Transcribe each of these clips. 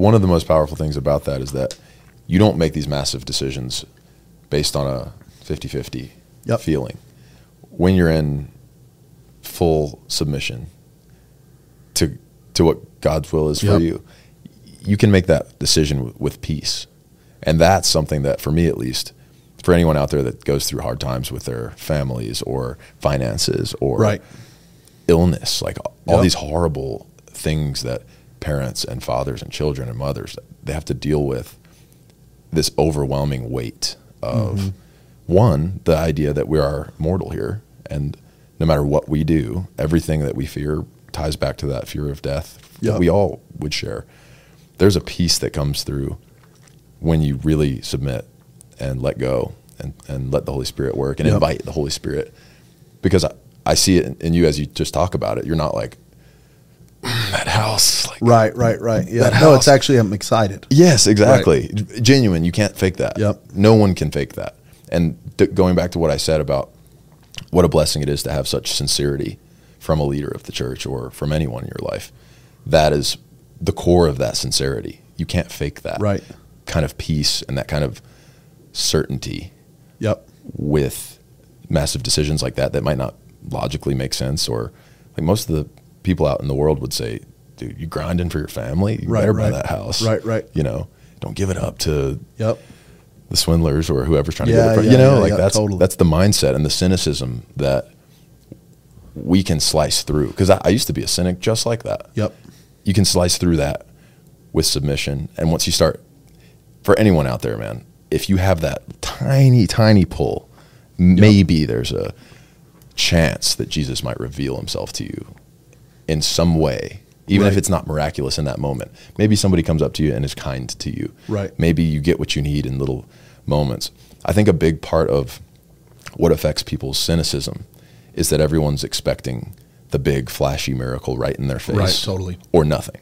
one of the most powerful things about that is that you don't make these massive decisions based on a 50-50 Yep. feeling. When you're in full submission to to what God's will is for you, you can make that decision w- with peace. And that's something that for me at least, for anyone out there that goes through hard times with their families or finances or Right. illness, like all Yep. these horrible things that parents and fathers and children and mothers they have to deal with this overwhelming weight of Mm-hmm. one the idea that we are mortal here and no matter what we do everything that we fear ties back to that fear of death Yep. that we all would share there's a peace that comes through when you really submit and let go and, and let the holy spirit work and Yep. invite the holy spirit because I, I see it in, you as you just talk about it you're not like "Mm, that house like Right, right, right. Yeah. No, it's actually I'm excited. Yes, exactly. G- Genuine. You can't fake that. Yep. No one can fake that. And th- going back to what I said about what a blessing it is to have such sincerity from a leader of the church or from anyone in your life, that is the core of that sincerity. You can't fake that. Right. Kind of peace and that kind of certainty Yep. with massive decisions like that that might not logically make sense or like most of the people out in the world would say dude you grinding for your family you Right, better buy right. that house Right, right. you know don't give it up to Yep. the swindlers or whoever's trying to get it from yeah, you know yeah, like yeah, that's totally. that's the mindset and the cynicism that we can slice through because I, I used to be a cynic just like that Yep. you can slice through that with submission. And once you start, for anyone out there, man, if you have that tiny, tiny pull, maybe there's a chance that Jesus might reveal himself to you in some way, even if it's not miraculous in that moment. Maybe somebody comes up to you and is kind to you. Right. Maybe you get what you need in little moments. I think a big part of what affects people's cynicism is that everyone's expecting the big flashy miracle right in their face Right, totally. or nothing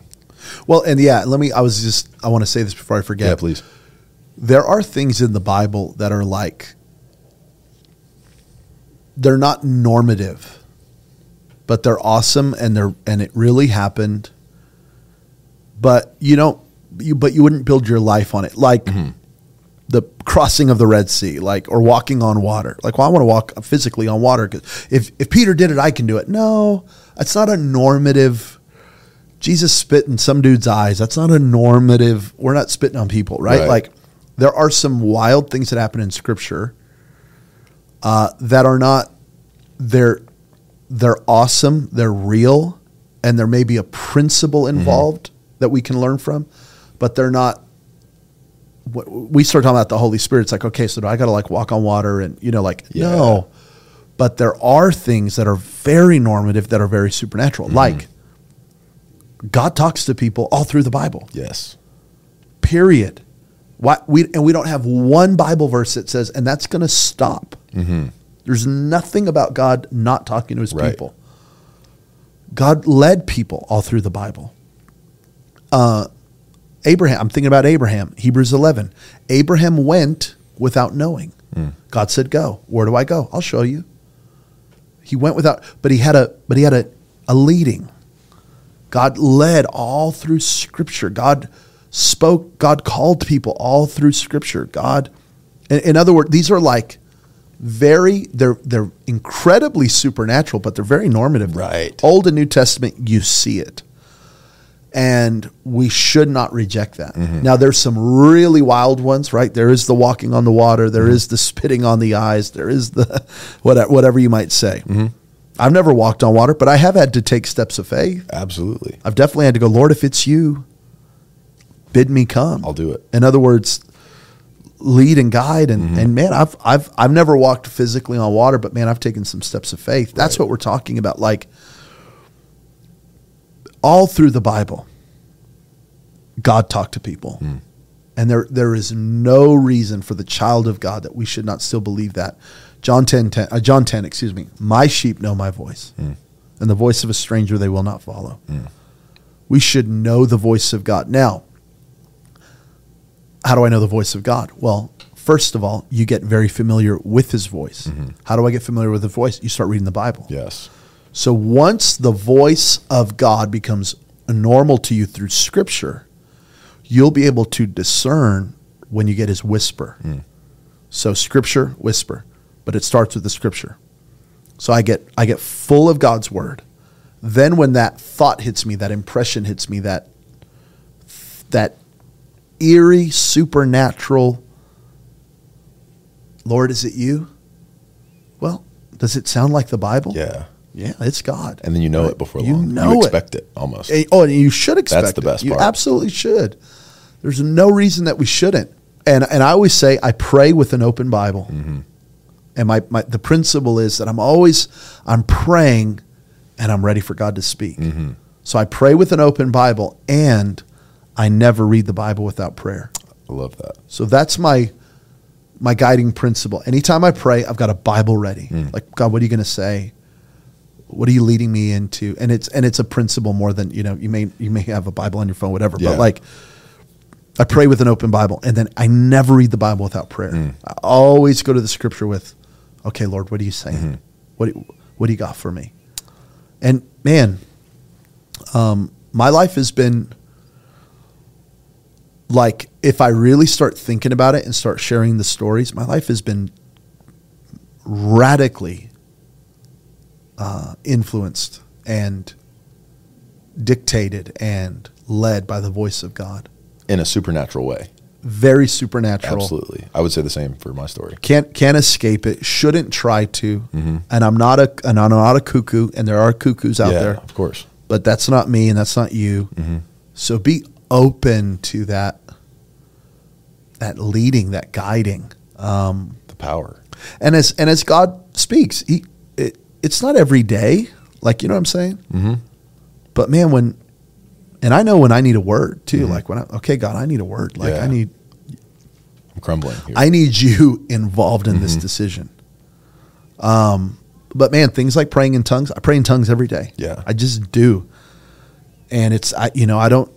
Well, and yeah, let me I was just I want to say this before I forget. yeah please there are things in the Bible that are like they're not normative, but they're awesome and they're and it really happened. But you don't you but you wouldn't build your life on it. Like the crossing of the Red Sea, like or walking on water. Like, well, I want to walk physically on water because if if Peter did it, I can do it. No, it's not a normative. Jesus spit in some dude's eyes. That's not a normative. We're not spitting on people, right? Right. Like, there are some wild things that happen in Scripture uh, that are not. They're they're awesome. They're real, and there may be a principle mm-hmm. involved that we can learn from, but they're not we start talking about the Holy Spirit, it's like, okay, so do I got to like walk on water and, you know, like, Yeah. no. But there are things that are very normative that are very supernatural. Mm-hmm. Like, God talks to people all through the Bible, yes period. Why, we, and we don't have one Bible verse that says, and that's going to stop. Mm-hmm. There's nothing about God not talking to his Right. people. God led people all through the Bible. Uh, Abraham, I'm thinking about Abraham, Hebrews 11. Abraham went without knowing. God said, "Go." Where do I go? I'll show you. He went without, but he had a, but he had a, a leading. God led all through Scripture. God spoke. God called people all through Scripture. God, in, in other words, these are like very they're they're incredibly supernatural, but they're very normative. Right. Old and New Testament, you see it, and we should not reject that. Mm-hmm. Now, there's some really wild ones, right? There is the walking on the water. There mm-hmm. is the spitting on the eyes. There is the whatever whatever you might say. Mm-hmm. I've never walked on water, but I have had to take steps of faith. absolutely I've definitely had to go, Lord, if it's you, bid me come. I'll do it. In other words, lead and guide. And, Mm-hmm. and man, I've, I've, I've never walked physically on water, but man, I've taken some steps of faith. That's Right. what we're talking about. Like all through the Bible, God talked to people. Hmm. And there, there is no reason for the child of God that we should not still believe that. John 10, 10 uh, John 10, excuse me. My sheep know my voice, Hmm. and the voice of a stranger they will not follow. We should know the voice of God. Now, how do I know the voice of God? Well, first of all, you get very familiar with his voice. Mm-hmm. How do I get familiar with the voice? You start reading the Bible. yes So once the voice of God becomes normal to you through scripture, you'll be able to discern when you get his whisper. So scripture, whisper, but it starts with the scripture. So I get I get full of God's word. Then when that thought hits me, that impression hits me, that that eerie supernatural Lord, is it you? Well, does it sound like the Bible? Yeah. Yeah, it's God. And then you know Right? it before you long. Know you expect it, almost. Eh, Oh, and you should expect That's the it. best You part. absolutely should. There's no reason that we shouldn't. And and I always say I pray with an open Bible. Mm-hmm. And my, my the principle is that I'm always I'm praying and I'm ready for God to speak. Mm-hmm. So I pray with an open Bible and I never read the Bible without prayer. I love that. So that's my my guiding principle. Anytime I pray, I've got a Bible ready. Mm. Like God, what are you going to say? What are you leading me into? And it's and it's a principle more than you know. You may you may have a Bible on your phone, whatever. Yeah. But like, I pray with an open Bible, and then I never read the Bible without prayer. Mm. I always go to the Scripture with, "Okay, Lord, what are you saying? Mm-hmm. What do- what do you got for me?" And man, um, my life has been like if I really start thinking about it and start sharing the stories, my life has been radically uh, influenced and dictated and led by the voice of God. In a supernatural way. Very supernatural. Absolutely. I would say the same for my story. Can't can't escape it. Shouldn't try to. Mm-hmm. And I'm not a and I'm not a cuckoo. And there are cuckoos out yeah, there. of course. but that's not me and that's not you. Mm-hmm. So be open to that that leading, that guiding. Um, The power. and as and as God speaks, he, it, it's not every day, like you know what I'm saying. Mm-hmm. But man, when and I know when I need a word too. Like when I okay, God, I need a word. Like Mm-hmm. Yeah. I need I'm crumbling here. I need you involved in Mm-hmm. this decision. Um, but man, things like praying in tongues, I pray in tongues every day. Yeah. I just do. And it's I you know, I don't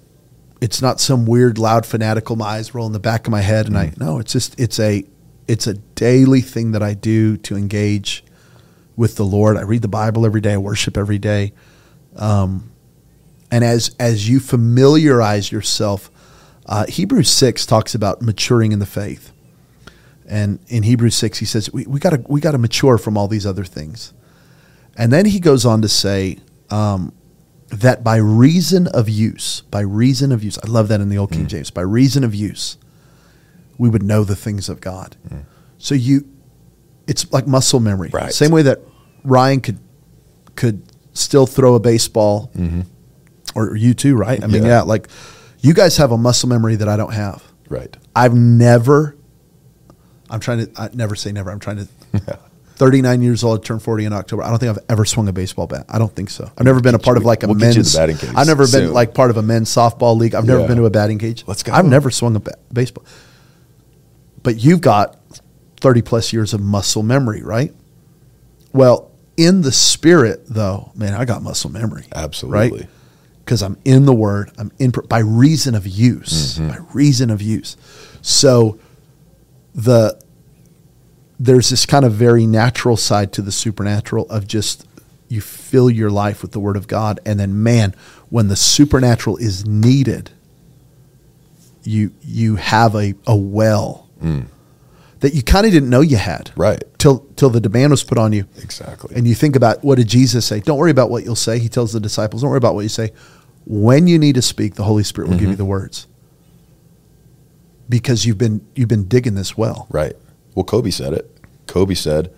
it's not some weird loud fanatical my eyes roll in the back of my head and Mm-hmm. I no, it's just it's a it's a daily thing that I do to engage with the Lord. I read the Bible every day, I worship every day. Um, and as as you familiarize yourself, uh, Hebrews six talks about maturing in the faith. And in Hebrews six, he says we, we gotta we gotta mature from all these other things. And then he goes on to say um, that by reason of use, by reason of use, I love that in the old Mm. King James, by reason of use, we would know the things of God. Mm. So you, it's like muscle memory. Right. Same way that Ryan could could still throw a baseball, or you too, right? I mean, Mm-hmm. Yeah. yeah, like you guys have a muscle memory that I don't have. right. I've never. I'm trying to I never say never. I'm trying to. 39 years old, turned 40 in October. I don't think I've ever swung a baseball bat. I don't think so. I've never been a part of like a We'll men's. the batting cage I've never been soon. like part of a men's softball league. I've never Yeah. been to a batting cage. Let's go. I've never swung a ba- baseball. But you've got 30 plus years of muscle memory, right? Well, in the spirit, though, man, I got muscle memory. Absolutely. Right? Because I'm in the Word. I'm in by reason of use. Mm-hmm. By reason of use. So the there's this kind of very natural side to the supernatural of just you fill your life with the Word of God, and then man, when the supernatural is needed, you you have a a well that you kind of didn't know you had Mm. Right. till till the demand was put on you. Exactly. And you think about what did Jesus say? Don't worry about what you'll say. He tells the disciples, don't worry about what you say. When you need to speak, the Holy Spirit will give you the words. Because you've been you've been digging this well. Right. Well, Kobe said it. Kobe said,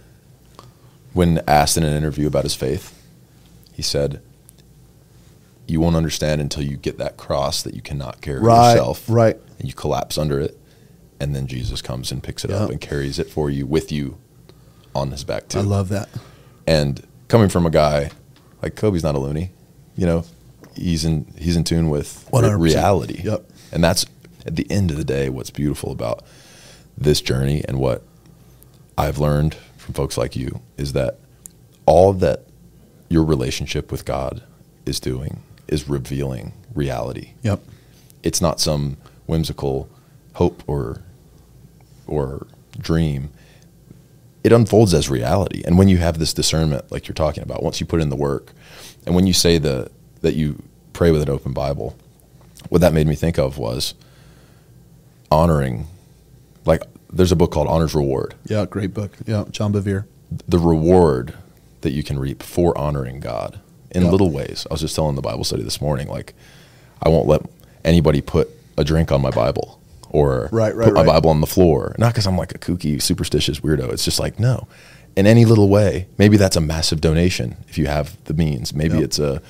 when asked in an interview about his faith, he said, You won't understand until you get that cross that you cannot carry Right, yourself. right. And you collapse under it. And then Jesus comes and picks it up and carries it for you with you on his back, too. I love that. And coming from a guy like Kobe's not a loony, you know, he's in he's in tune with re- 100%. reality. Yep. And that's at the end of the day what's beautiful about this journey and what I've learned from folks like you is that all that your relationship with God is doing is revealing reality. Yep. It's not some whimsical hope or or dream it unfolds as reality. And when you have this discernment, like you're talking about, once you put in the work, and when you say the that you pray with an open Bible, what that made me think of was honoring, like there's a book called Honor's Reward. Yeah, great book. Yeah, John Bevere. The reward that you can reap for honoring God in Yeah. little ways. I was just telling the Bible study this morning, like I won't let anybody put a drink on my Bible or Right, right, put my right. Bible on the floor. Not because I'm like a kooky, superstitious weirdo. It's just like no. In any little way, maybe that's a massive donation if you have the means. Maybe Yep. it's a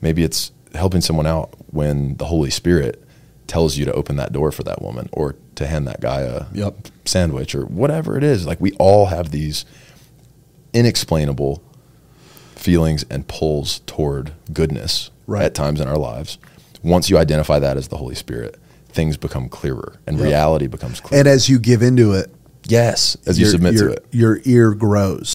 maybe it's helping someone out when the Holy Spirit tells you to open that door for that woman or to hand that guy a Yep. sandwich or whatever it is. Like we all have these inexplainable feelings and pulls toward goodness Right. at times in our lives. Once you identify that as the Holy Spirit, things become clearer and Yep. reality becomes clearer. And as you give into it, yes, as you submit to it. your ear grows.